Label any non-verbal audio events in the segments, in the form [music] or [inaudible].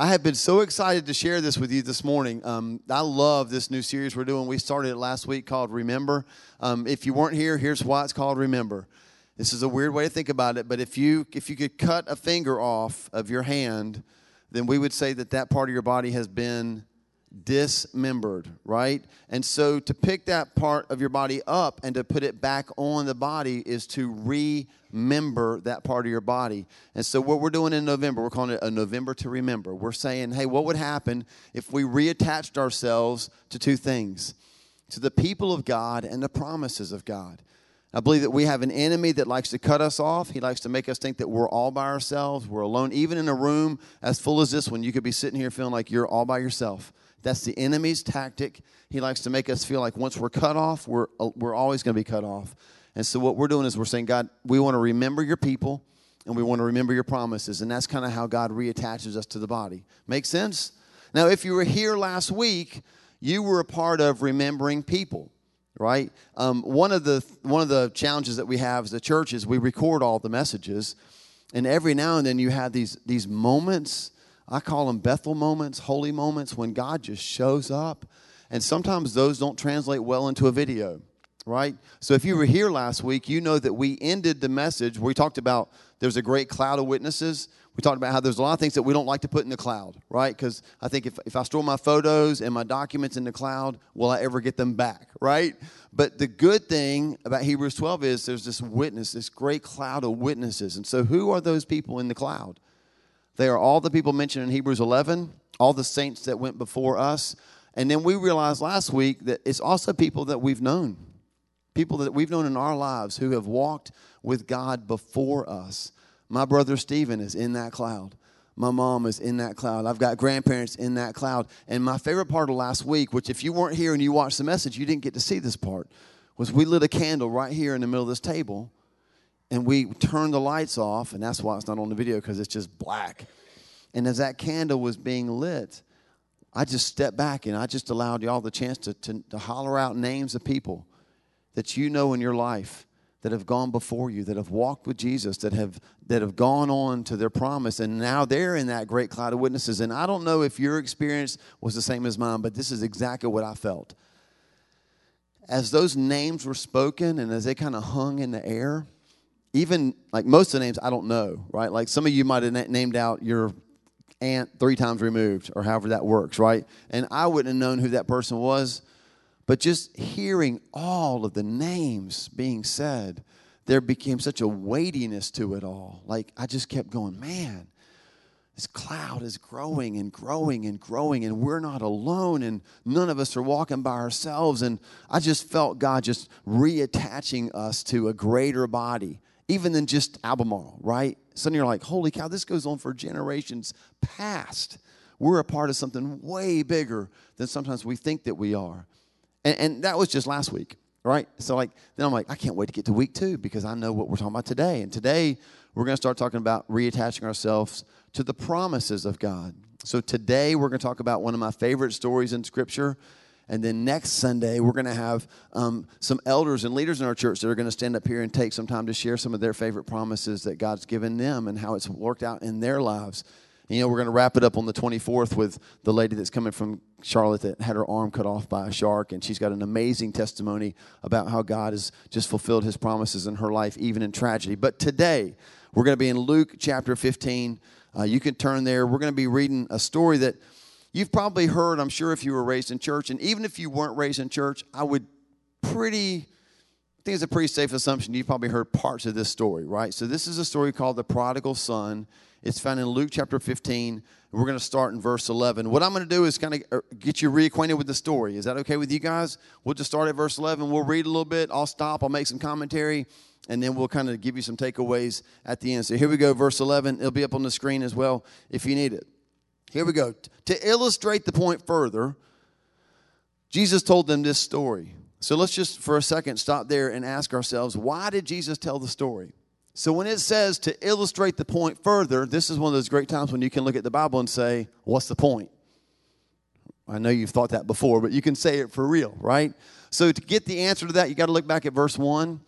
I have been so excited to share this with you this morning. Um, I love this new series we're doing. We started it last week called Remember. Um, if you weren't here, here's why it's called Remember. This is a weird way to think about it, but if you if you could cut a finger off of your hand, then we would say that that part of your body has been dismembered, right? And so to pick that part of your body up and to put it back on the body is to remember that part of your body. And so what we're doing in November, we're calling it a November to remember. We're saying, hey, what would happen if we reattached ourselves to two things? To the people of God and the promises of God. I believe that we have an enemy that likes to cut us off. He likes to make us think that we're all by ourselves, we're alone. Even in a room as full as this one, you could be sitting here feeling like you're all by yourself. That's the enemy's tactic. He likes to make us feel like once we're cut off, we're, uh, we're always going to be cut off. And so, what we're doing is we're saying, God, we want to remember your people and we want to remember your promises. And that's kind of how God reattaches us to the body. Make sense? Now, if you were here last week, you were a part of remembering people right um, one of the one of the challenges that we have as a church is we record all the messages and every now and then you have these these moments I call them Bethel moments, holy moments when God just shows up. And sometimes those don't translate well into a video, right? So if you were here last week, you know that we ended the message. We talked about there's a great cloud of witnesses. We talked about how there's a lot of things that we don't like to put in the cloud, right? Because I think if, if I store my photos and my documents in the cloud, will I ever get them back, right? But the good thing about Hebrews 12 is there's this witness, this great cloud of witnesses. And so who are those people in the cloud? They are all the people mentioned in Hebrews 11, all the saints that went before us. And then we realized last week that it's also people that we've known, people that we've known in our lives who have walked with God before us. My brother Stephen is in that cloud. My mom is in that cloud. I've got grandparents in that cloud. And my favorite part of last week, which if you weren't here and you watched the message, you didn't get to see this part, was we lit a candle right here in the middle of this table and we turned the lights off, and that's why it's not on the video because it's just black. And as that candle was being lit, I just stepped back and I just allowed y'all the chance to, to, to holler out names of people that you know in your life that have gone before you, that have walked with Jesus, that have that have gone on to their promise, and now they're in that great cloud of witnesses. And I don't know if your experience was the same as mine, but this is exactly what I felt. As those names were spoken and as they kind of hung in the air, even like most of the names I don't know, right? Like some of you might have named out your aunt three times removed or however that works, right? And I wouldn't have known who that person was. But just hearing all of the names being said, there became such a weightiness to it all. Like I just kept going, man, this cloud is growing and growing and growing, and we're not alone, and none of us are walking by ourselves. And I just felt God just reattaching us to a greater body even than just Albemarle, right? Suddenly you're like, holy cow, this goes on for generations past. We're a part of something way bigger than sometimes we think that we are. And, and that was just last week, right? So like then I'm like, I can't wait to get to week two because I know what we're talking about today. And today we're going to start talking about reattaching ourselves to the promises of God. So today we're going to talk about one of my favorite stories in Scripture. And then next Sunday, we're going to have um, some elders and leaders in our church that are going to stand up here and take some time to share some of their favorite promises that God's given them and how it's worked out in their lives. And, you know, we're going to wrap it up on the 24th with the lady that's coming from Charlotte that had her arm cut off by a shark. And she's got an amazing testimony about how God has just fulfilled his promises in her life, even in tragedy. But today, we're going to be in Luke chapter 15. Uh, you can turn there. We're going to be reading a story that You've probably heard, I'm sure, if you were raised in church, and even if you weren't raised in church, I would pretty, I think it's a pretty safe assumption You've probably heard parts of this story, right? So this is a story called The Prodigal Son. It's found in Luke chapter 15. We're going to start in verse 11. What I'm going to do is kind of uh, get you reacquainted with the story. Is that okay with you guys? We'll just start at verse 11. We'll read a little bit. I'll stop. I'll make some commentary, and then we'll kind of give you some takeaways at the end. So here we go, verse 11. It'll be up on the screen as well if you need it. Here we go. To illustrate the point further, Jesus told them this story. So let's just for a second stop there and ask ourselves why did Jesus tell the story? So when it says to illustrate the point further, this is one of those great times when you can look at the Bible and say, What's the point? I know you've thought that before, but you can say it for real, right? So to get the answer to that, you got to look back at verse 1.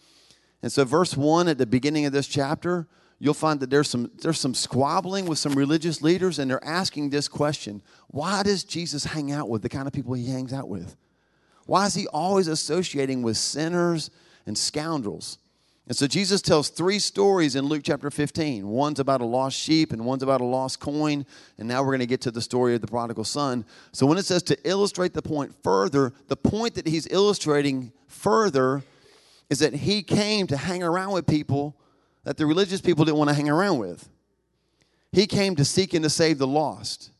And so, verse 1 at the beginning of this chapter, you'll find that there's some there's some squabbling with some religious leaders and they're asking this question why does jesus hang out with the kind of people he hangs out with? Why is he always associating with sinners and scoundrels? And so jesus tells three stories in luke chapter 15 one's about a lost sheep and one's about a lost coin and now we're going to get to the story of the prodigal son. So when it says to illustrate the point further the point that he's illustrating further is that he came to hang around with people that the religious people didn't want to hang around with. He came to seek and to save the lost.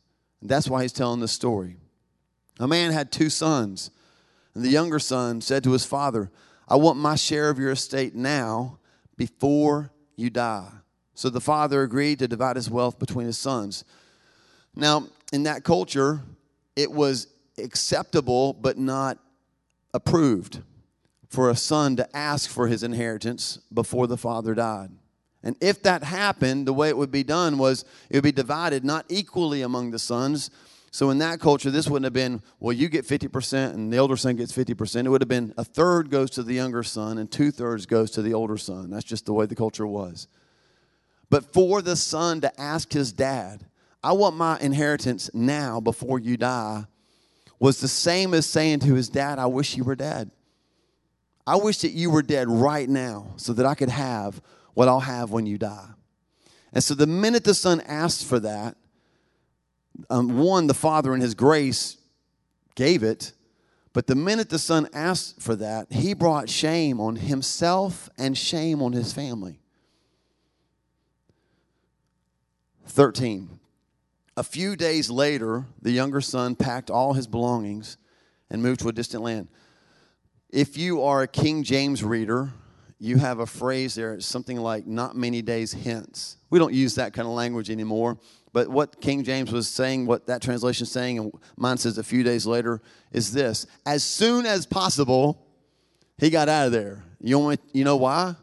And that's why he's telling this story. A man had two sons, and the younger son said to his father, I want my share of your estate now before you die. So the father agreed to divide his wealth between his sons. Now, in that culture, it was acceptable but not approved for a son to ask for his inheritance before the father died. And if that happened, the way it would be done was it would be divided not equally among the sons. So in that culture, this wouldn't have been, well, you get 50% and the older son gets 50%. It would have been a third goes to the younger son and two thirds goes to the older son. That's just the way the culture was. But for the son to ask his dad, I want my inheritance now before you die, was the same as saying to his dad, I wish you were dead. I wish that you were dead right now so that I could have what I'll have when you die. And so the minute the son asked for that, um, one, the father in his grace gave it. But the minute the son asked for that, he brought shame on himself and shame on his family. 13. A few days later, the younger son packed all his belongings and moved to a distant land. If you are a King James reader, you have a phrase there, it's something like not many days hence. We don't use that kind of language anymore. But what King James was saying, what that translation is saying, and mine says a few days later, is this as soon as possible, he got out of there. You, you know why?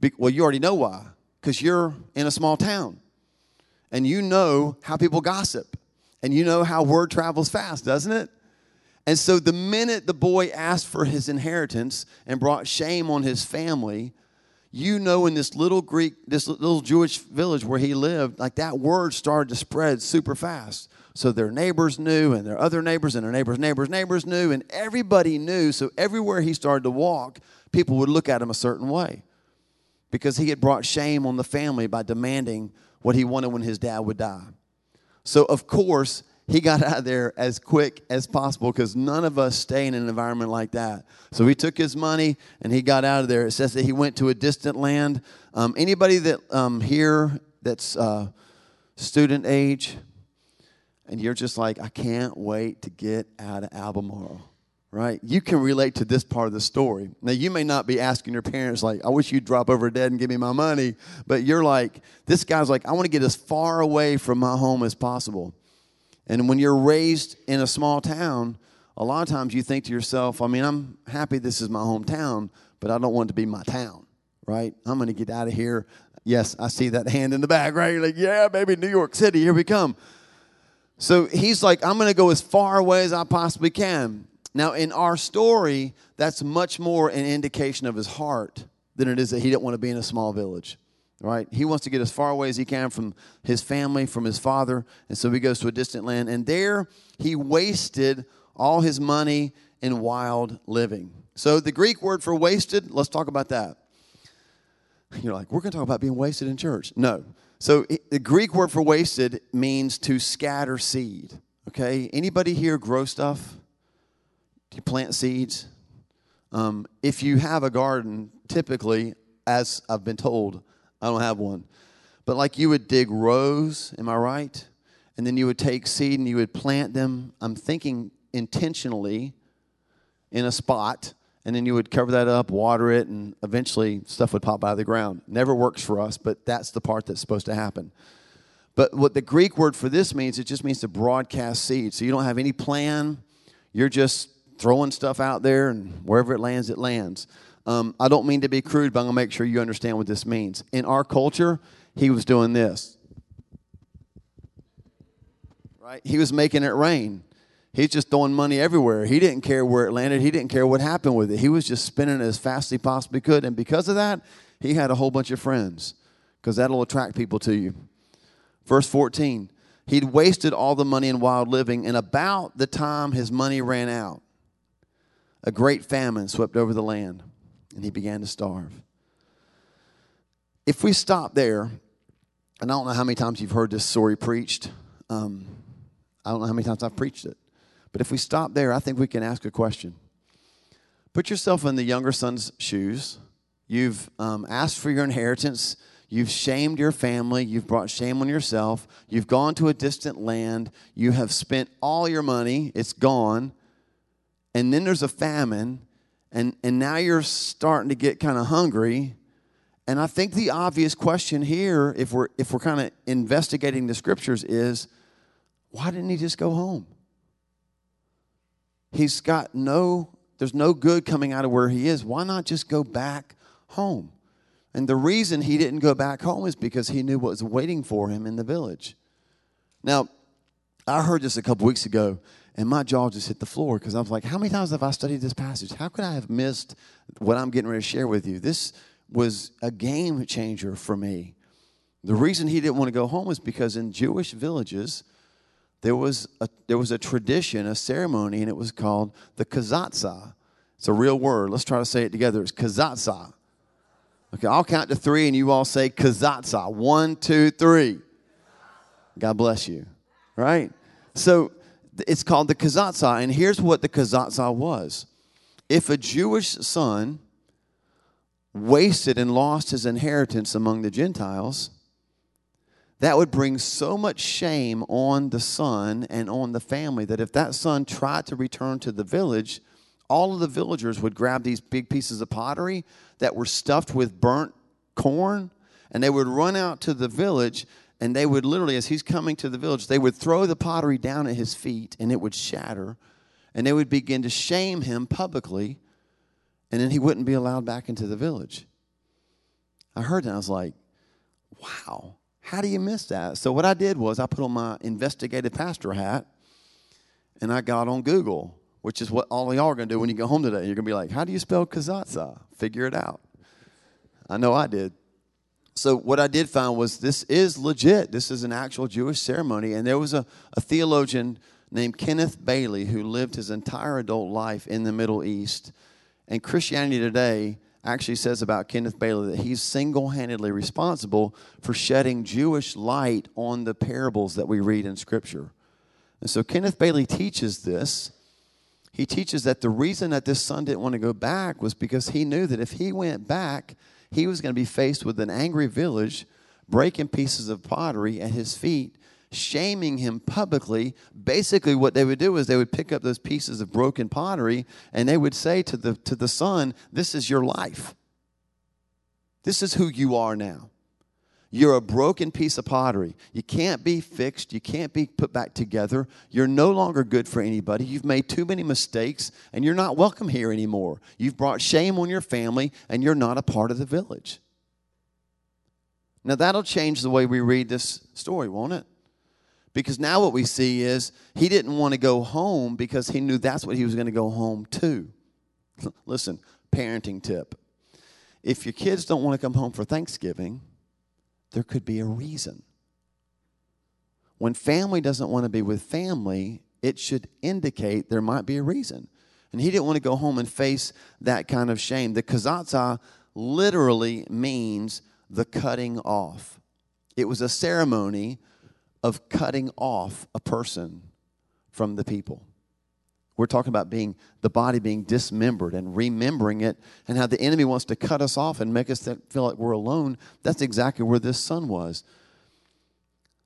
Be, well, you already know why. Because you're in a small town. And you know how people gossip. And you know how word travels fast, doesn't it? And so the minute the boy asked for his inheritance and brought shame on his family, you know, in this little Greek, this little Jewish village where he lived, like that word started to spread super fast. So their neighbors knew, and their other neighbors, and their neighbors' neighbors' neighbors knew, and everybody knew. So everywhere he started to walk, people would look at him a certain way because he had brought shame on the family by demanding what he wanted when his dad would die. So, of course, he got out of there as quick as possible because none of us stay in an environment like that. So he took his money and he got out of there. It says that he went to a distant land. Um, anybody that um, here that's uh, student age, and you're just like, I can't wait to get out of Albemarle, right? You can relate to this part of the story. Now, you may not be asking your parents, like, I wish you'd drop over dead and give me my money, but you're like, this guy's like, I want to get as far away from my home as possible. And when you're raised in a small town, a lot of times you think to yourself, I mean, I'm happy this is my hometown, but I don't want it to be my town, right? I'm going to get out of here. Yes, I see that hand in the back, right? You're like, yeah, baby, New York City, here we come. So he's like, I'm going to go as far away as I possibly can. Now, in our story, that's much more an indication of his heart than it is that he didn't want to be in a small village right? He wants to get as far away as he can from his family, from his father, and so he goes to a distant land. And there he wasted all his money in wild living. So the Greek word for wasted, let's talk about that. You're like, we're going to talk about being wasted in church. No. So the Greek word for wasted means to scatter seed. Okay? Anybody here grow stuff? Do you plant seeds? Um, if you have a garden, typically, as I've been told, I don't have one. But like you would dig rows, am I right? And then you would take seed and you would plant them, I'm thinking intentionally, in a spot. And then you would cover that up, water it, and eventually stuff would pop out of the ground. Never works for us, but that's the part that's supposed to happen. But what the Greek word for this means, it just means to broadcast seed. So you don't have any plan. You're just throwing stuff out there, and wherever it lands, it lands. Um, I don't mean to be crude, but I'm going to make sure you understand what this means. In our culture, he was doing this. Right? He was making it rain. He's just throwing money everywhere. He didn't care where it landed. He didn't care what happened with it. He was just spinning it as fast as he possibly could. And because of that, he had a whole bunch of friends because that'll attract people to you. Verse 14 He'd wasted all the money in wild living, and about the time his money ran out, a great famine swept over the land, and he began to starve. If we stop there, and I don't know how many times you've heard this story preached, um, I don't know how many times I've preached it, but if we stop there, I think we can ask a question. Put yourself in the younger son's shoes. You've um, asked for your inheritance You've shamed your family. You've brought shame on yourself. You've gone to a distant land. You have spent all your money. It's gone. And then there's a famine. And, and now you're starting to get kind of hungry. And I think the obvious question here, if we're, if we're kind of investigating the scriptures, is why didn't he just go home? He's got no, there's no good coming out of where he is. Why not just go back home? And the reason he didn't go back home is because he knew what was waiting for him in the village. Now, I heard this a couple weeks ago, and my jaw just hit the floor because I was like, how many times have I studied this passage? How could I have missed what I'm getting ready to share with you? This was a game changer for me. The reason he didn't want to go home is because in Jewish villages, there was a, there was a tradition, a ceremony, and it was called the kazatzah. It's a real word. Let's try to say it together. It's kazatzah. Okay, I'll count to three and you all say kazatsa. One, two, three. God bless you. Right? So it's called the kazatsa. And here's what the kazatsa was if a Jewish son wasted and lost his inheritance among the Gentiles, that would bring so much shame on the son and on the family that if that son tried to return to the village, all of the villagers would grab these big pieces of pottery that were stuffed with burnt corn and they would run out to the village and they would literally as he's coming to the village they would throw the pottery down at his feet and it would shatter and they would begin to shame him publicly and then he wouldn't be allowed back into the village i heard that i was like wow how do you miss that so what i did was i put on my investigative pastor hat and i got on google which is what all y'all are going to do when you go home today. You're going to be like, how do you spell kazatsa? Figure it out. I know I did. So, what I did find was this is legit. This is an actual Jewish ceremony. And there was a, a theologian named Kenneth Bailey who lived his entire adult life in the Middle East. And Christianity Today actually says about Kenneth Bailey that he's single handedly responsible for shedding Jewish light on the parables that we read in Scripture. And so, Kenneth Bailey teaches this he teaches that the reason that this son didn't want to go back was because he knew that if he went back, he was going to be faced with an angry village breaking pieces of pottery at his feet, shaming him publicly. Basically, what they would do is they would pick up those pieces of broken pottery and they would say to the, to the son, This is your life. This is who you are now. You're a broken piece of pottery. You can't be fixed. You can't be put back together. You're no longer good for anybody. You've made too many mistakes and you're not welcome here anymore. You've brought shame on your family and you're not a part of the village. Now, that'll change the way we read this story, won't it? Because now what we see is he didn't want to go home because he knew that's what he was going to go home to. [laughs] Listen, parenting tip. If your kids don't want to come home for Thanksgiving, there could be a reason. When family doesn't want to be with family, it should indicate there might be a reason. And he didn't want to go home and face that kind of shame. The kazatza literally means the cutting off. It was a ceremony of cutting off a person from the people. We're talking about being the body being dismembered and remembering it and how the enemy wants to cut us off and make us feel like we're alone. That's exactly where this son was.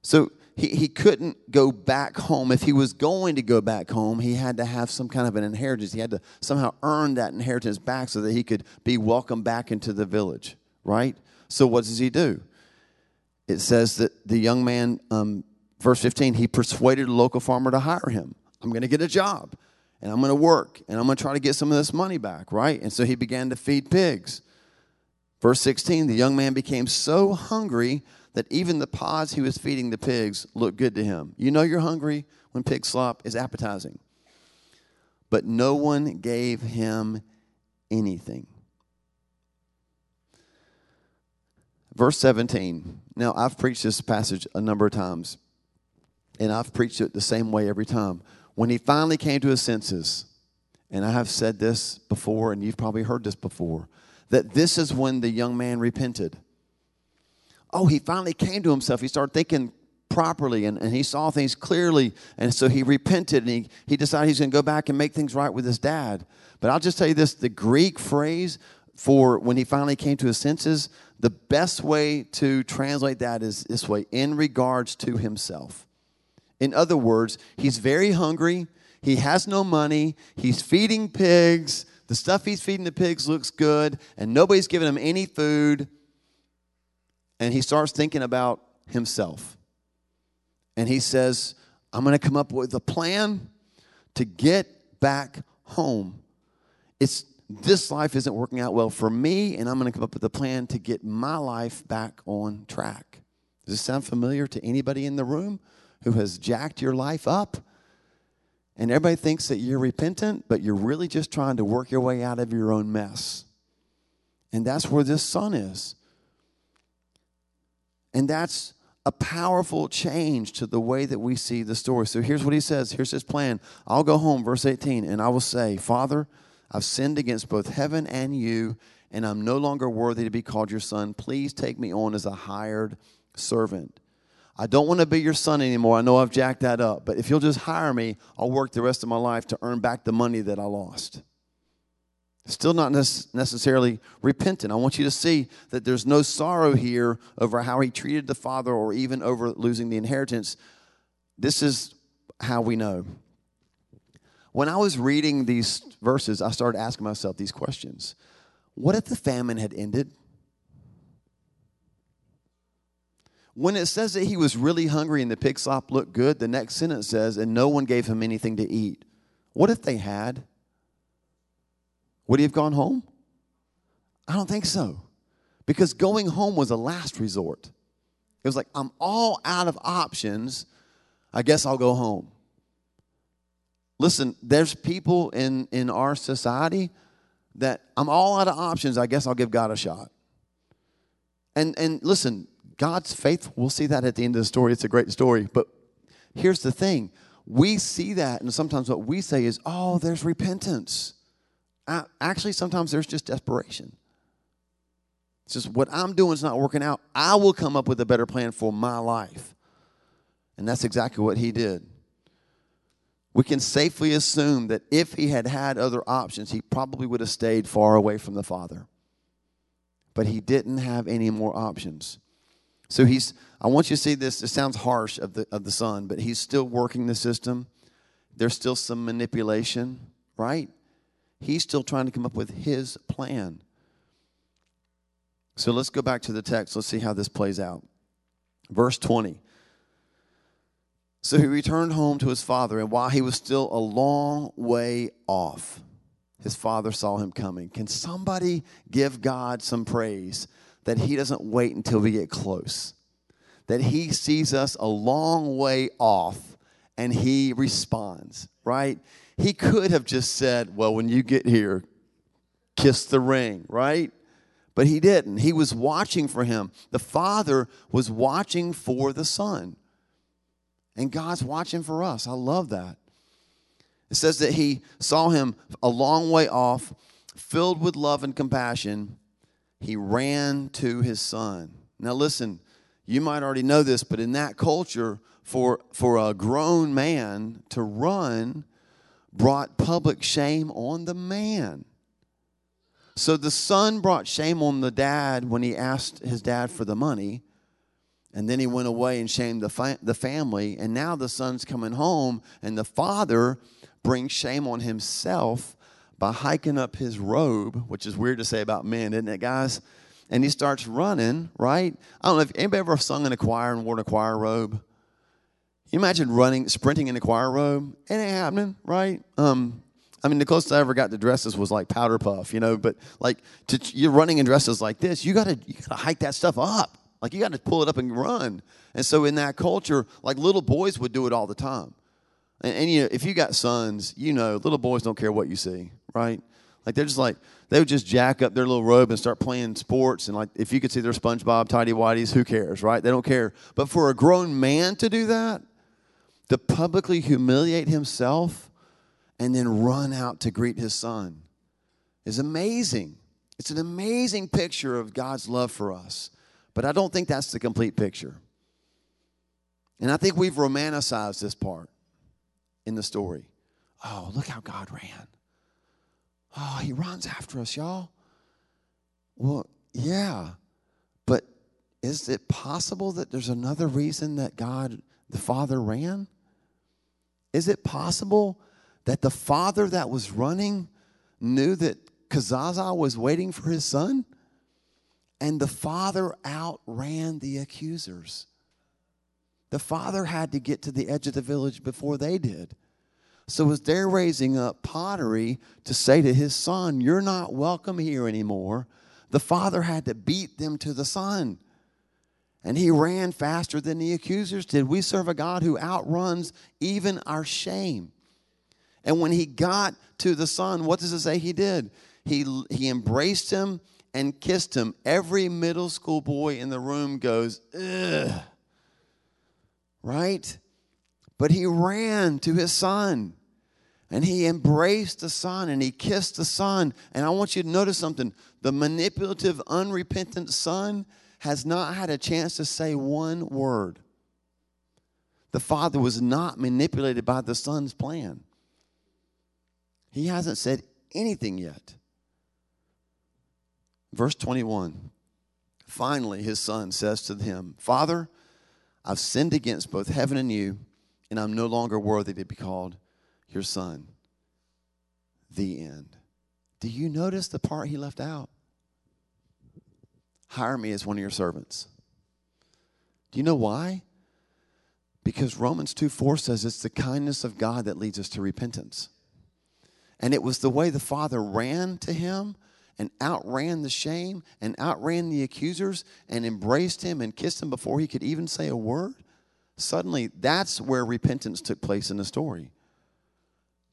So he, he couldn't go back home. If he was going to go back home, he had to have some kind of an inheritance. He had to somehow earn that inheritance back so that he could be welcomed back into the village, right? So what does he do? It says that the young man, um, verse 15, he persuaded a local farmer to hire him. I'm going to get a job and I'm going to work and I'm going to try to get some of this money back, right? And so he began to feed pigs. Verse 16 the young man became so hungry that even the pods he was feeding the pigs looked good to him. You know you're hungry when pig slop is appetizing. But no one gave him anything. Verse 17. Now, I've preached this passage a number of times, and I've preached it the same way every time. When he finally came to his senses, and I have said this before, and you've probably heard this before, that this is when the young man repented. Oh, he finally came to himself. He started thinking properly and, and he saw things clearly. And so he repented and he, he decided he's going to go back and make things right with his dad. But I'll just tell you this the Greek phrase for when he finally came to his senses, the best way to translate that is this way in regards to himself. In other words, he's very hungry, he has no money, he's feeding pigs. The stuff he's feeding the pigs looks good, and nobody's giving him any food. And he starts thinking about himself. And he says, I'm going to come up with a plan to get back home. It's this life isn't working out well for me, and I'm going to come up with a plan to get my life back on track. Does this sound familiar to anybody in the room who has jacked your life up? And everybody thinks that you're repentant, but you're really just trying to work your way out of your own mess. And that's where this son is. And that's a powerful change to the way that we see the story. So here's what he says. Here's his plan. I'll go home, verse 18, and I will say, Father, I've sinned against both heaven and you, and I'm no longer worthy to be called your son. Please take me on as a hired servant. I don't want to be your son anymore. I know I've jacked that up, but if you'll just hire me, I'll work the rest of my life to earn back the money that I lost. Still not necessarily repentant. I want you to see that there's no sorrow here over how he treated the father or even over losing the inheritance. This is how we know. When I was reading these verses, I started asking myself these questions What if the famine had ended? When it says that he was really hungry and the pig slop looked good, the next sentence says, and no one gave him anything to eat. What if they had? Would he have gone home? I don't think so. Because going home was a last resort. It was like, I'm all out of options. I guess I'll go home. Listen, there's people in, in our society that I'm all out of options. I guess I'll give God a shot. And, and listen, God's faithful. We'll see that at the end of the story. It's a great story. But here's the thing we see that, and sometimes what we say is, oh, there's repentance. Actually, sometimes there's just desperation. It's just what I'm doing is not working out. I will come up with a better plan for my life. And that's exactly what he did we can safely assume that if he had had other options, he probably would have stayed far away from the Father. But he didn't have any more options. So he's, I want you to see this. It sounds harsh of the, of the son, but he's still working the system. There's still some manipulation, right? He's still trying to come up with his plan. So let's go back to the text. Let's see how this plays out. Verse 20. So he returned home to his father, and while he was still a long way off, his father saw him coming. Can somebody give God some praise that he doesn't wait until we get close? That he sees us a long way off and he responds, right? He could have just said, Well, when you get here, kiss the ring, right? But he didn't. He was watching for him. The father was watching for the son. And God's watching for us. I love that. It says that he saw him a long way off, filled with love and compassion. He ran to his son. Now, listen, you might already know this, but in that culture, for, for a grown man to run brought public shame on the man. So the son brought shame on the dad when he asked his dad for the money. And then he went away and shamed the, fa- the family. And now the son's coming home, and the father brings shame on himself by hiking up his robe, which is weird to say about men, isn't it, guys? And he starts running, right? I don't know if anybody ever sung in a choir and wore a choir robe. You imagine running, sprinting in a choir robe? It ain't happening, right? Um, I mean, the closest I ever got to dresses was like powder puff, you know. But like, to, you're running in dresses like this, you gotta you gotta hike that stuff up. Like you got to pull it up and run. And so in that culture, like little boys would do it all the time. And, and you know, if you got sons, you know, little boys don't care what you see, right? Like they're just like they would just jack up their little robe and start playing sports. And like if you could see their SpongeBob, tidy whities, who cares, right? They don't care. But for a grown man to do that, to publicly humiliate himself and then run out to greet his son is amazing. It's an amazing picture of God's love for us. But I don't think that's the complete picture. And I think we've romanticized this part in the story. Oh, look how God ran. Oh, he runs after us, y'all. Well, yeah. But is it possible that there's another reason that God, the Father, ran? Is it possible that the father that was running knew that Kazaza was waiting for his son? And the father outran the accusers. The father had to get to the edge of the village before they did. So, as they're raising up pottery to say to his son, You're not welcome here anymore, the father had to beat them to the son. And he ran faster than the accusers did. We serve a God who outruns even our shame. And when he got to the son, what does it say he did? He, he embraced him and kissed him. Every middle school boy in the room goes, ugh. Right? But he ran to his son and he embraced the son and he kissed the son. And I want you to notice something the manipulative, unrepentant son has not had a chance to say one word. The father was not manipulated by the son's plan. He hasn't said anything yet. Verse 21 Finally, his son says to him, Father, I've sinned against both heaven and you, and I'm no longer worthy to be called your son. The end. Do you notice the part he left out? Hire me as one of your servants. Do you know why? Because Romans 2 4 says it's the kindness of God that leads us to repentance. And it was the way the Father ran to him and outran the shame and outran the accusers and embraced him and kissed him before he could even say a word. Suddenly, that's where repentance took place in the story.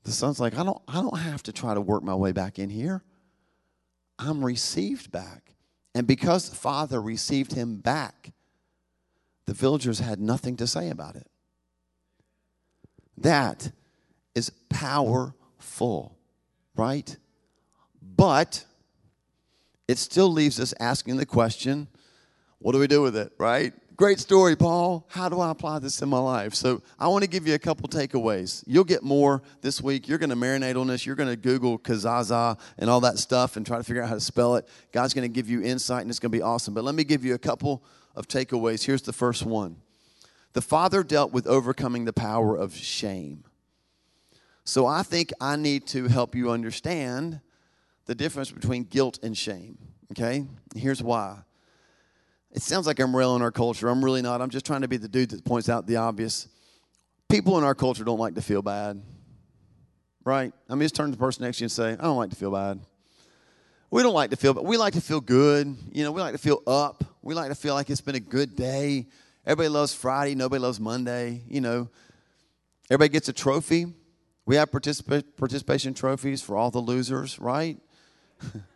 The son's like, I don't, I don't have to try to work my way back in here. I'm received back. And because the father received him back, the villagers had nothing to say about it. That is powerful, right? But it still leaves us asking the question what do we do with it, right? Great story, Paul. How do I apply this in my life? So, I want to give you a couple takeaways. You'll get more this week. You're going to marinate on this. You're going to Google Kazaza and all that stuff and try to figure out how to spell it. God's going to give you insight and it's going to be awesome. But let me give you a couple of takeaways. Here's the first one The Father dealt with overcoming the power of shame. So, I think I need to help you understand the difference between guilt and shame. Okay? Here's why. It sounds like I'm railing our culture. I'm really not. I'm just trying to be the dude that points out the obvious. People in our culture don't like to feel bad, right? I mean, just turn to the person next to you and say, I don't like to feel bad. We don't like to feel, but we like to feel good. You know, we like to feel up. We like to feel like it's been a good day. Everybody loves Friday. Nobody loves Monday. You know, everybody gets a trophy. We have participa- participation trophies for all the losers, right? [laughs]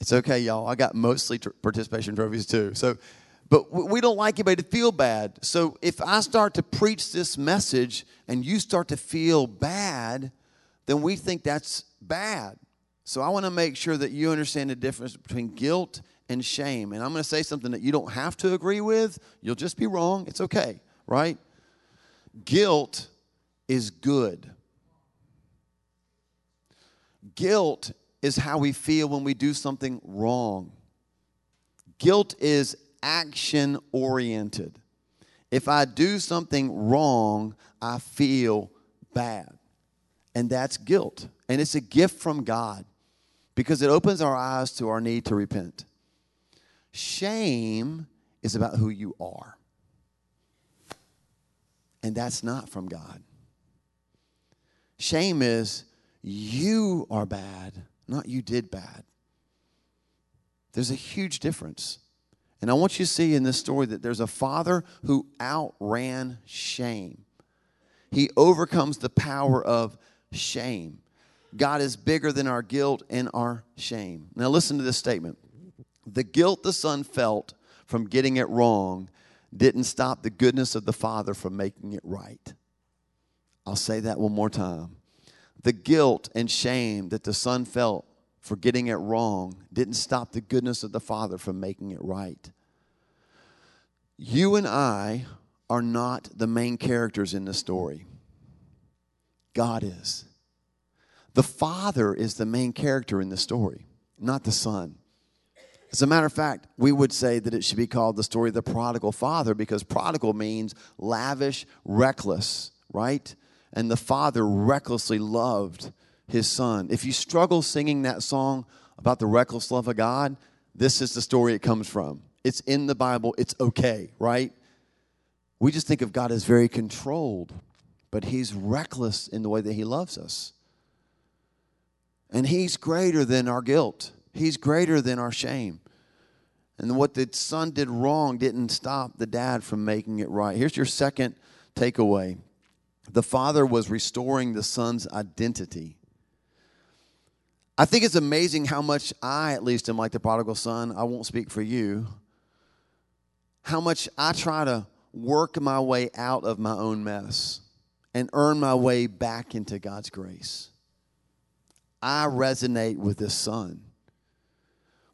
It's okay, y'all. I got mostly tr- participation trophies too. So, but we don't like anybody to feel bad. So if I start to preach this message and you start to feel bad, then we think that's bad. So I want to make sure that you understand the difference between guilt and shame. And I'm going to say something that you don't have to agree with. You'll just be wrong. It's okay, right? Guilt is good. Guilt is how we feel when we do something wrong. Guilt is action oriented. If I do something wrong, I feel bad. And that's guilt. And it's a gift from God because it opens our eyes to our need to repent. Shame is about who you are. And that's not from God. Shame is you are bad not you did bad. There's a huge difference. And I want you to see in this story that there's a father who outran shame. He overcomes the power of shame. God is bigger than our guilt and our shame. Now, listen to this statement the guilt the son felt from getting it wrong didn't stop the goodness of the father from making it right. I'll say that one more time. The guilt and shame that the son felt for getting it wrong didn't stop the goodness of the father from making it right. You and I are not the main characters in the story. God is. The Father is the main character in the story, not the Son. As a matter of fact, we would say that it should be called the story of the prodigal father because prodigal means lavish, reckless, right? And the father recklessly loved his son. If you struggle singing that song about the reckless love of God, this is the story it comes from. It's in the Bible, it's okay, right? We just think of God as very controlled, but he's reckless in the way that he loves us. And he's greater than our guilt. He's greater than our shame. And what the son did wrong didn't stop the dad from making it right. Here's your second takeaway the father was restoring the son's identity. I think it's amazing how much I, at least, am like the prodigal son. I won't speak for you. How much I try to work my way out of my own mess and earn my way back into God's grace. I resonate with this son.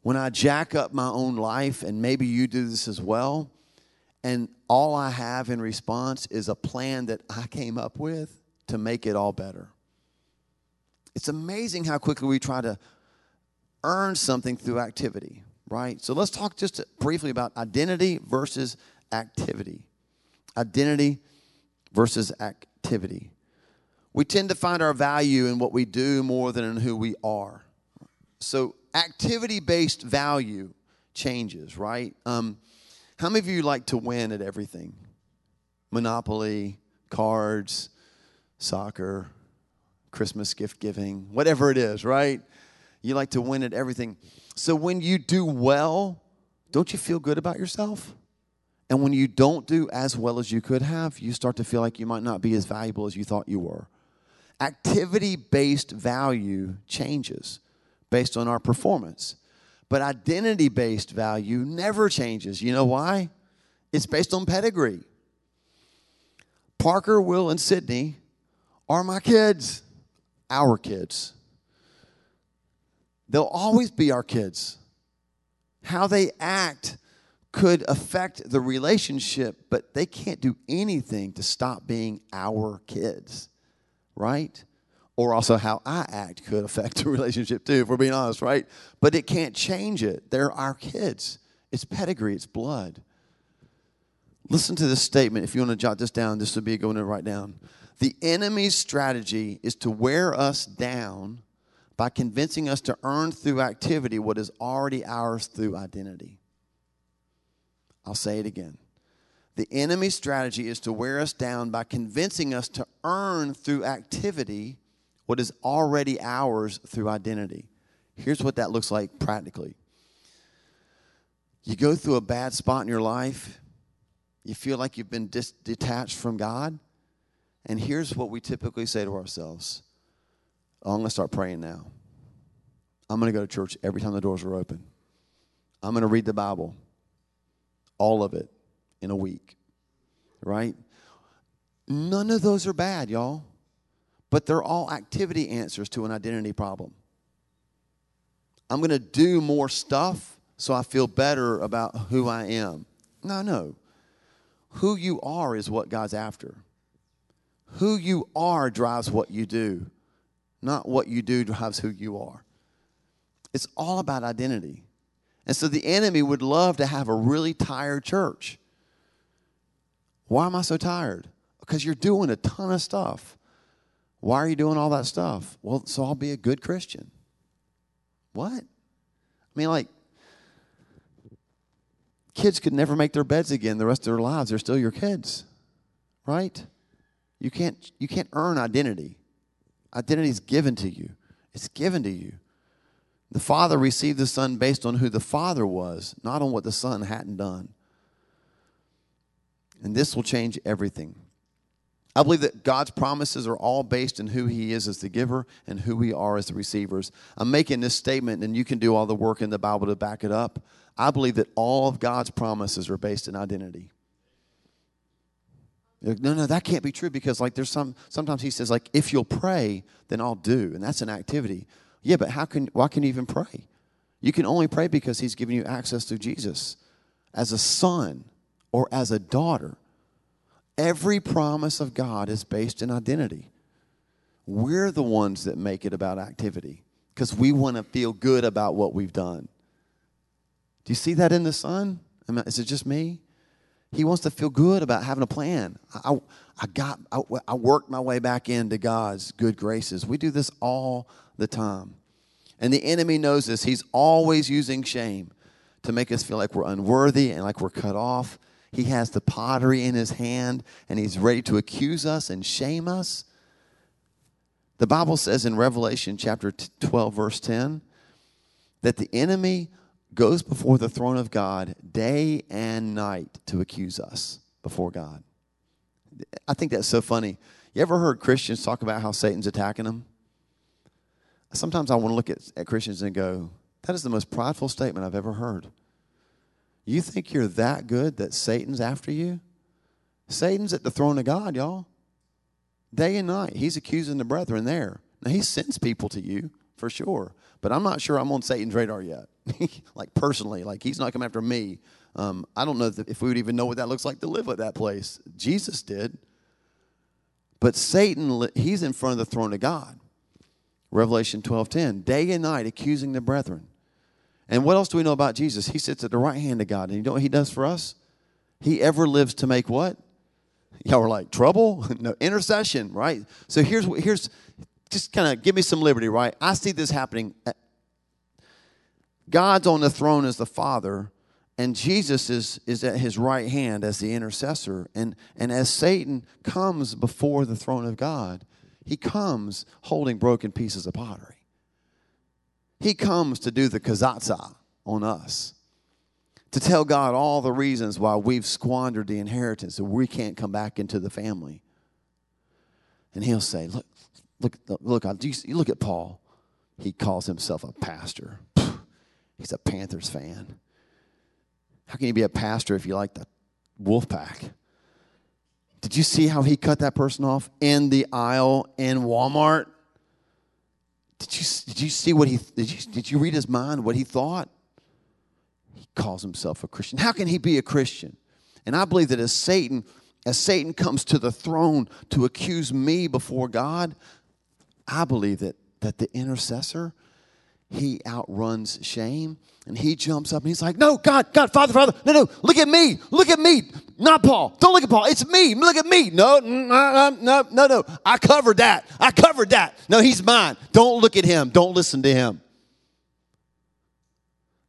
When I jack up my own life, and maybe you do this as well, and all I have in response is a plan that I came up with to make it all better. It's amazing how quickly we try to earn something through activity, right? So let's talk just briefly about identity versus activity. Identity versus activity. We tend to find our value in what we do more than in who we are. So, activity based value changes, right? Um, how many of you like to win at everything? Monopoly, cards, soccer, Christmas gift giving, whatever it is, right? You like to win at everything. So, when you do well, don't you feel good about yourself? And when you don't do as well as you could have, you start to feel like you might not be as valuable as you thought you were activity based value changes based on our performance. But identity based value never changes. You know why? It's based on pedigree. Parker, Will, and Sydney are my kids, our kids. They'll always be our kids. How they act could affect the relationship, but they can't do anything to stop being our kids right? Or also how I act could affect [laughs] the relationship too, if we're being honest, right? But it can't change it. They're our kids. It's pedigree, it's blood. Listen to this statement. If you want to jot this down, this would be a good one to write down. The enemy's strategy is to wear us down by convincing us to earn through activity what is already ours through identity. I'll say it again. The enemy's strategy is to wear us down by convincing us to earn through activity what is already ours through identity. Here's what that looks like practically. You go through a bad spot in your life, you feel like you've been dis- detached from God, and here's what we typically say to ourselves oh, I'm going to start praying now. I'm going to go to church every time the doors are open. I'm going to read the Bible, all of it in a week, right? None of those are bad, y'all, but they're all activity answers to an identity problem. I'm going to do more stuff so I feel better about who I am. No, no. Who you are is what God's after. Who you are drives what you do, not what you do drives who you are. It's all about identity. And so the enemy would love to have a really tired church. Why am I so tired? Because you're doing a ton of stuff. Why are you doing all that stuff? Well, so I'll be a good Christian. What? I mean, like, kids could never make their beds again the rest of their lives. They're still your kids, right? You can't, you can't earn identity. Identity is given to you, it's given to you. The Father received the Son based on who the Father was, not on what the Son hadn't done. And this will change everything. I believe that God's promises are all based in who He is as the giver and who we are as the receivers. I'm making this statement, and you can do all the work in the Bible to back it up. I believe that all of God's promises are based in identity. No, no, that can't be true because like there's some sometimes he says like if you'll pray, then I'll do, and that's an activity. Yeah, but how can why can you even pray? You can only pray because he's given you access to Jesus as a son or as a daughter. Every promise of God is based in identity. We're the ones that make it about activity because we want to feel good about what we've done. Do you see that in the Son? Is it just me? He wants to feel good about having a plan. I, I got, I, I worked my way back into God's good graces. We do this all the time. And the enemy knows this. He's always using shame to make us feel like we're unworthy and like we're cut off. He has the pottery in his hand and he's ready to accuse us and shame us. The Bible says in Revelation chapter 12, verse 10, that the enemy goes before the throne of God day and night to accuse us before God. I think that's so funny. You ever heard Christians talk about how Satan's attacking them? Sometimes I want to look at, at Christians and go, that is the most prideful statement I've ever heard. You think you're that good that Satan's after you? Satan's at the throne of God, y'all. Day and night. He's accusing the brethren there. Now, he sends people to you for sure, but I'm not sure I'm on Satan's radar yet. [laughs] like personally, like he's not coming after me. Um, I don't know if we would even know what that looks like to live at that place. Jesus did. But Satan, he's in front of the throne of God. Revelation 12:10, day and night accusing the brethren. And what else do we know about Jesus? He sits at the right hand of God. And you know what he does for us? He ever lives to make what? Y'all were like, trouble? [laughs] no, intercession, right? So here's what, here's just kind of give me some liberty, right? I see this happening. God's on the throne as the Father, and Jesus is, is at his right hand as the intercessor. And, and as Satan comes before the throne of God, he comes holding broken pieces of pottery. He comes to do the kezazah on us, to tell God all the reasons why we've squandered the inheritance and we can't come back into the family. And he'll say, Look, look, look, you look at Paul. He calls himself a pastor. [sighs] He's a Panthers fan. How can you be a pastor if you like the wolf pack? Did you see how he cut that person off in the aisle in Walmart? Did you, did you see what he did you, did you read his mind, what he thought? He calls himself a Christian. How can he be a Christian? And I believe that as Satan, as Satan comes to the throne to accuse me before God, I believe that, that the intercessor he outruns shame and he jumps up and he's like, No, God, God, Father, Father, no, no, look at me, look at me, not Paul. Don't look at Paul, it's me, look at me. No, no, no, no, no, I covered that, I covered that. No, he's mine. Don't look at him, don't listen to him.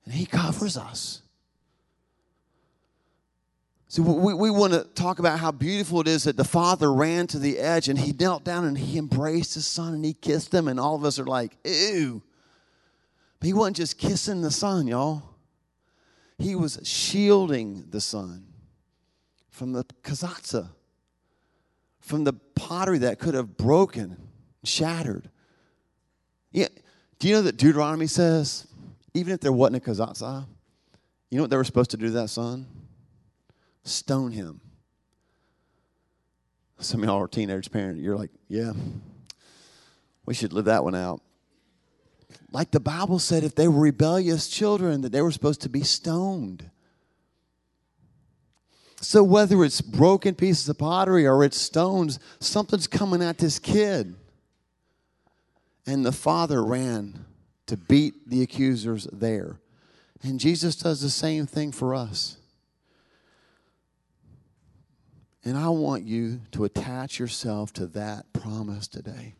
And he covers us. See, we, we want to talk about how beautiful it is that the father ran to the edge and he knelt down and he embraced his son and he kissed him, and all of us are like, Ew. But he wasn't just kissing the son, y'all. He was shielding the son from the kezazah, from the pottery that could have broken, shattered. Yeah. Do you know that Deuteronomy says, even if there wasn't a kezazah, you know what they were supposed to do to that son? Stone him. Some of y'all are teenage parents. You're like, yeah, we should live that one out like the Bible said, if they were rebellious children, that they were supposed to be stoned. So whether it's broken pieces of pottery or it's stones, something's coming at this kid. And the father ran to beat the accusers there. And Jesus does the same thing for us. And I want you to attach yourself to that promise today.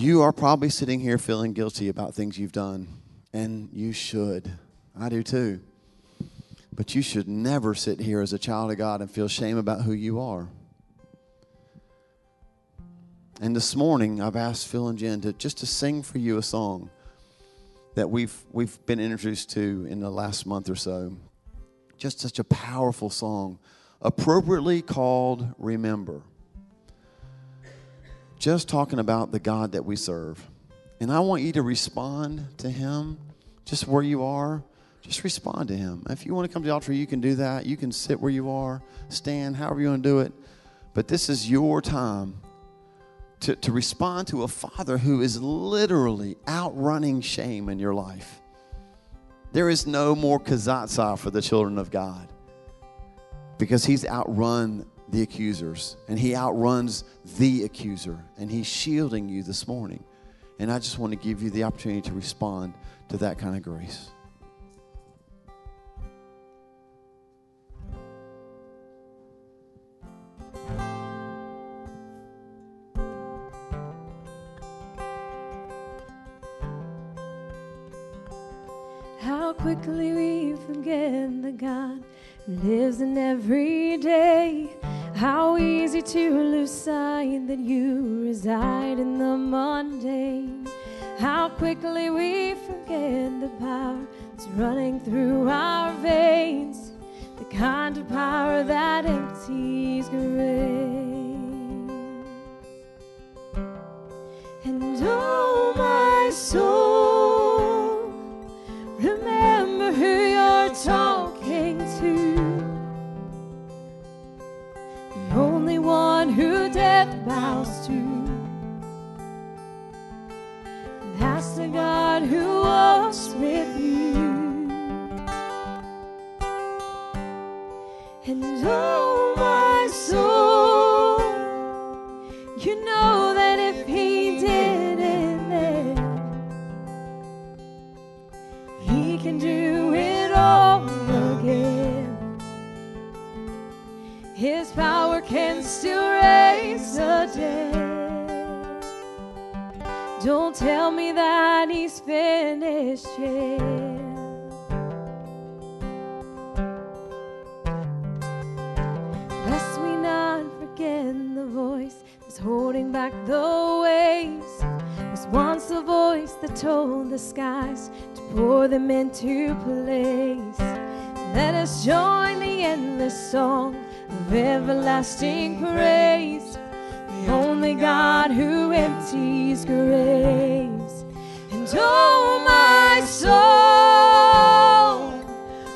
You are probably sitting here feeling guilty about things you've done, and you should. I do too. But you should never sit here as a child of God and feel shame about who you are. And this morning, I've asked Phil and Jen to just to sing for you a song that we've we've been introduced to in the last month or so. Just such a powerful song appropriately called Remember. Just talking about the God that we serve. And I want you to respond to Him just where you are. Just respond to Him. If you want to come to the altar, you can do that. You can sit where you are, stand, however you want to do it. But this is your time to, to respond to a Father who is literally outrunning shame in your life. There is no more kezazah for the children of God because he's outrun the accusers and he outruns the accuser and he's shielding you this morning. And I just want to give you the opportunity to respond to that kind of grace. How quickly we forget the God who lives in every day. How easy to lose sight that you reside in the mundane. How quickly we forget the power that's running through our veins, the kind of power that empties grace. And oh, my soul, death bows to. That's the God who walks with you. And oh, my soul, you know that if He that He's finished yet. Lest we not forget the voice that's holding back the waves. Was once the voice that told the skies to pour them into place. Let us join the endless song of everlasting praise. The only God who empties graves. Oh, my soul,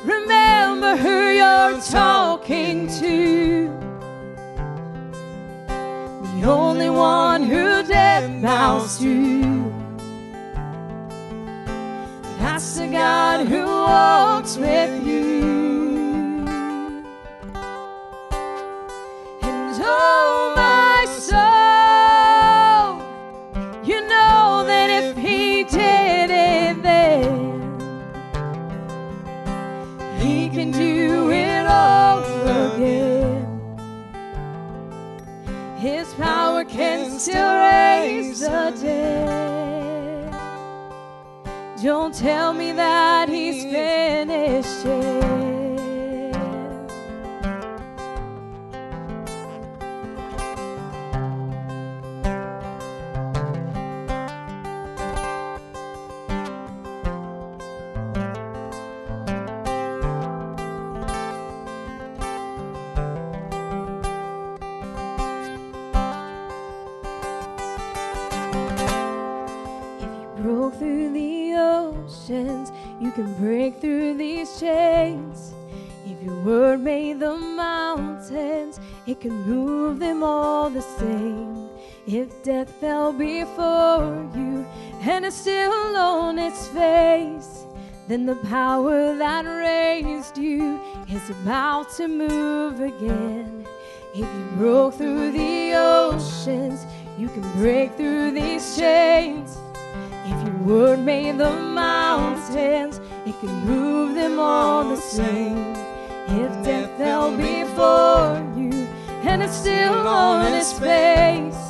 remember who you're talking to. The only one who death bows to. That's the God who walks with you. And oh, His power can still raise the dead. Don't tell me that He's finished yet. And it's still on its face, then the power that raised you is about to move again. If you broke through the oceans, you can break through these chains. If your word made the mountains, it can move them all the same. If death fell before you and it's still on its face,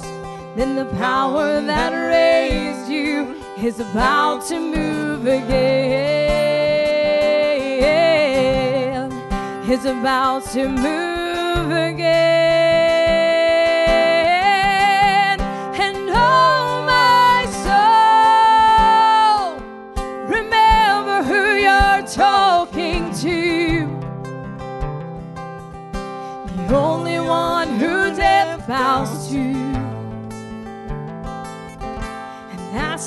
then the power that raised you is about to move again. Is about to move again. And oh, my soul, remember who you're talking to. The only one who death bows to.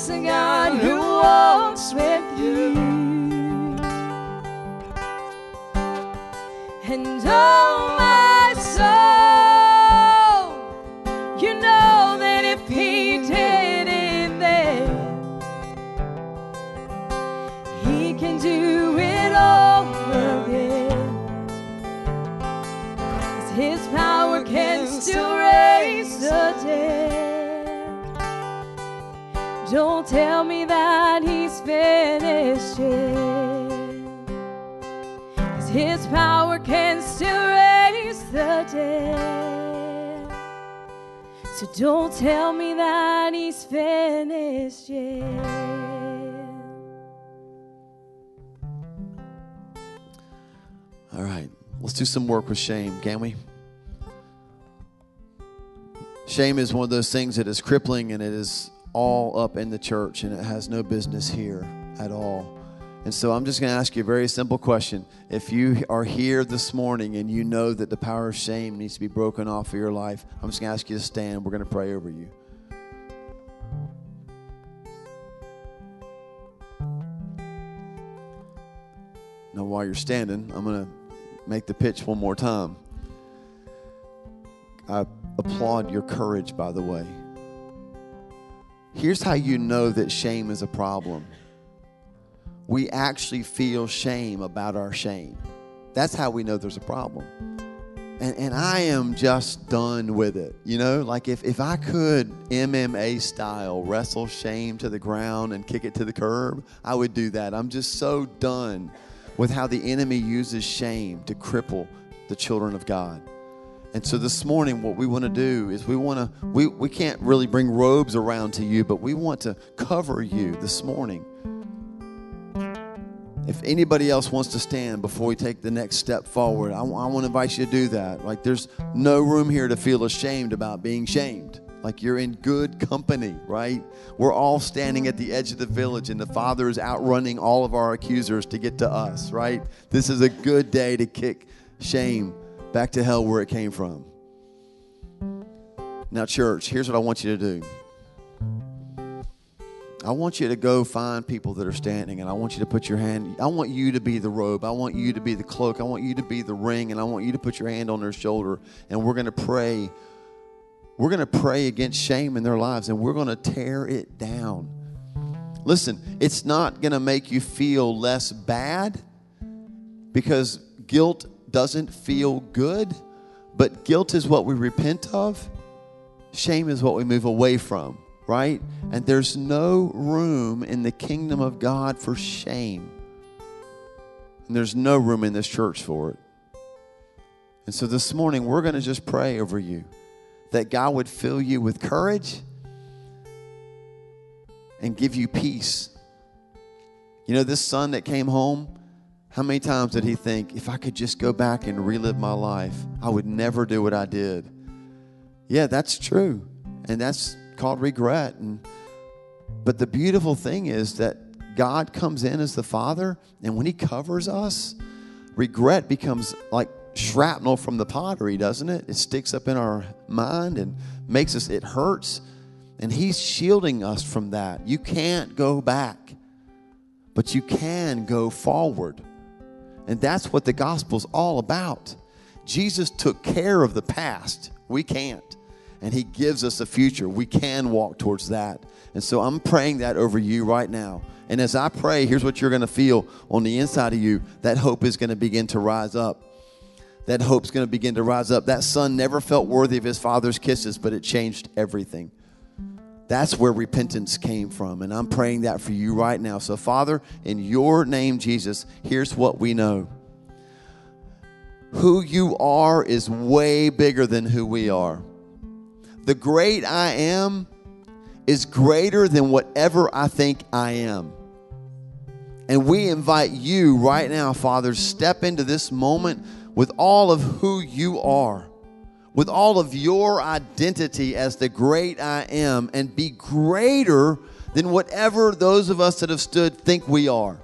The God who walks with you. And oh, Don't tell me that He's finished. 'Cause His power can still raise the dead. So don't tell me that He's finished yet. All right, let's do some work with shame, can we? Shame is one of those things that is crippling and it is all up in the church and it has no business here at all. And so I'm just going to ask you a very simple question. If you are here this morning and you know that the power of shame needs to be broken off of your life, I'm just going to ask you to stand. We're going to pray over you. Now, while you're standing, I'm going to make the pitch one more time. I applaud your courage, by the way. Here's how you know that shame is a problem we actually feel shame about our shame. That's how we know there's a problem. And, and I am just done with it. You know, like if, if I could MMA style wrestle shame to the ground and kick it to the curb, I would do that. I'm just so done with how the enemy uses shame to cripple the children of God. And so this morning, what we want to do is we want to, we, we can't really bring robes around to you, but we want to cover you this morning. If anybody else wants to stand before we take the next step forward, I, I want to invite you to do that. Like, there's no room here to feel ashamed about being shamed. Like, you're in good company, right? We're all standing at the edge of the village, and the Father is outrunning all of our accusers to get to us, right? This is a good day to kick shame back to hell where it came from. Now, church, here's what I want you to do. I want you to go find people that are standing and I want you to put your hand, I want you to be the robe. I want you to be the cloak. I want you to be the ring and I want you to put your hand on their shoulder and we're going to pray. We're going to pray against shame in their lives and we're going to tear it down. Listen, it's not going to make you feel less bad because guilt doesn't feel good, but guilt is what we repent of, shame is what we move away from right? And there's no room in the kingdom of God for shame. And there's no room in this church for it. And so this morning, we're going to just pray over you that God would fill you with courage and give you peace. You know, this son that came home, how many times did he think, if I could just go back and relive my life, I would never do what I did? Yeah, that's true. And that's called regret. And but the beautiful thing is that God comes in as the Father, and when He covers us, regret becomes like shrapnel from the pottery, doesn't it? It sticks up in our mind and makes us, it hurts. And He's shielding us from that. You can't go back, but you can go forward. And that's what the gospel's all about. Jesus took care of the past. We can't and He gives us a future. We can walk towards that. And so I'm praying that over you right now. And as I pray, here's what you're going to feel on the inside of you that hope is going to begin to rise up. That hope's going to begin to rise up. That son never felt worthy of his father's kisses, but it changed everything. That's where repentance came from. And I'm praying that for you right now. So, Father, in your name, Jesus, here's what we know who you are is way bigger than who we are. The great I am is greater than whatever I think I am. And we invite you right now, Father, step into this moment with all of who you are, with all of your identity as the great I am, and be greater than whatever those of us that have stood think we are.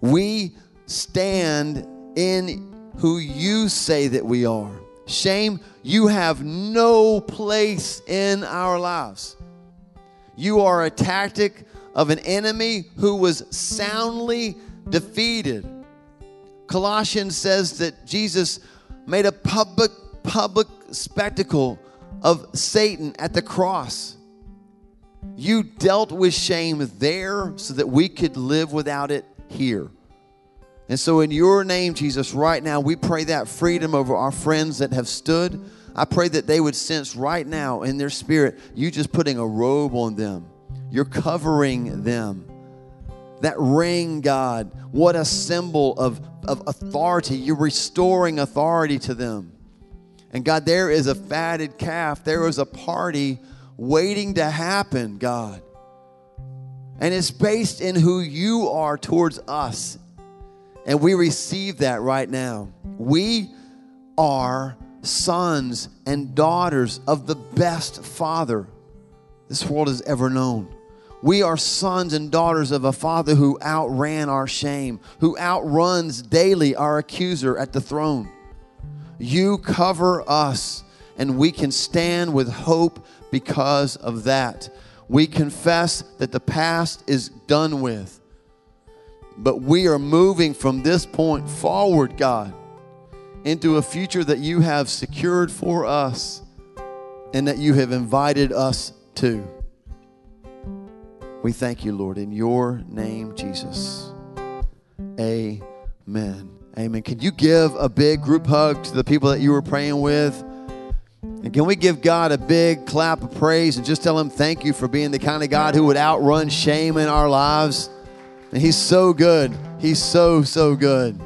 We stand in who you say that we are. Shame, you have no place in our lives. You are a tactic of an enemy who was soundly defeated. Colossians says that Jesus made a public public spectacle of Satan at the cross. You dealt with shame there so that we could live without it here. And so, in your name, Jesus, right now, we pray that freedom over our friends that have stood. I pray that they would sense right now in their spirit, you just putting a robe on them. You're covering them. That ring, God, what a symbol of, of authority. You're restoring authority to them. And God, there is a fatted calf, there is a party waiting to happen, God. And it's based in who you are towards us. And we receive that right now. We are sons and daughters of the best Father this world has ever known. We are sons and daughters of a Father who outran our shame, who outruns daily our accuser at the throne. You cover us, and we can stand with hope because of that. We confess that the past is done with, but we are moving from this point forward, God, into a future that you have secured for us and that you have invited us to. We thank you, Lord, in your name, Jesus. Amen. Amen. Can you give a big group hug to the people that you were praying with? And can we give God a big clap of praise and just tell Him thank you for being the kind of God who would outrun shame in our lives? And He's so good. He's so, so good.